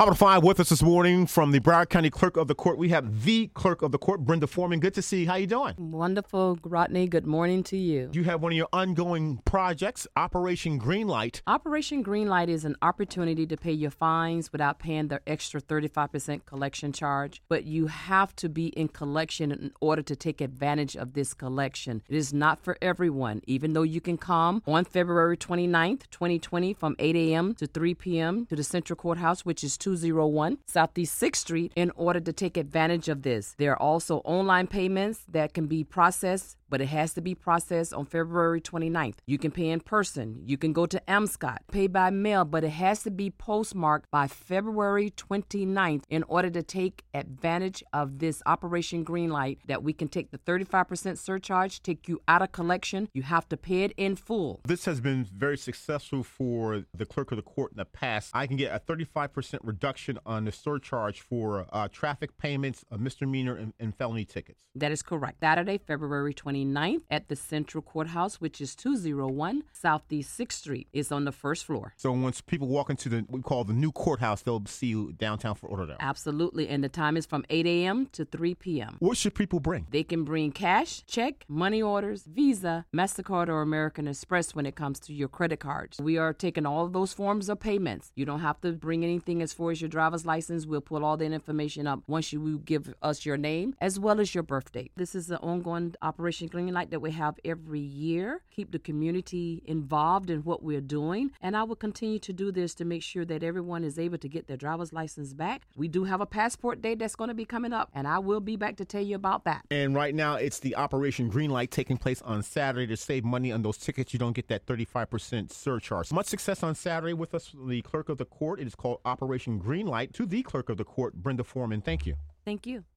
How about five with us this morning from the Broward County Clerk of the Court? We have the Clerk of the Court, Brenda Forman. Good to see you. How you doing? Wonderful, Rodney. Good morning to you. You have one of your ongoing projects, Operation Greenlight. Operation Greenlight is an opportunity to pay your fines without paying the extra 35% collection charge, but you have to be in collection in order to take advantage of this collection. It is not for everyone, even though you can come on February 29th, 2020 from 8 a.m. to 3 p.m. to the Central Courthouse, which is 201 Southeast 6th Street, in order to take advantage of this. There are also online payments that can be processed but it has to be processed on February 29th. You can pay in person. You can go to Amscot, pay by mail, but it has to be postmarked by February 29th in order to take advantage of this Operation Greenlight that we can take the 35% surcharge, take you out of collection. You have to pay it in full. This has been very successful for the clerk of the court in the past. I can get a 35% reduction on the surcharge for uh, traffic payments, a misdemeanor, and, and felony tickets. That is correct. Saturday, February 29th at the Central Courthouse, which is 201 Southeast 6th Street. It's on the first floor. So once people walk into the we call the new courthouse, they'll see you downtown Fort Lauderdale. Absolutely. And the time is from 8 a.m. to 3 p.m. What should people bring? They can bring cash, check, money orders, Visa, MasterCard, or American Express when it comes to your credit cards. We are taking all of those forms of payments. You don't have to bring anything as far as your driver's license. We'll pull all that information up once you give us your name as well as your birth date. This is an ongoing Operation Greenlight that we have every year. Keep the community involved in what we're doing. And I will continue to do this to make sure that everyone is able to get their driver's license back. We do have a passport day that's going to be coming up, and I will be back to tell you about that. And right now, it's the Operation Greenlight taking place on Saturday to save money on those tickets. You don't get that 35% surcharge. Much success on Saturday with us, the clerk of the court. It is called Operation Greenlight. To the clerk of the court, Brenda Forman. Thank you. Thank you.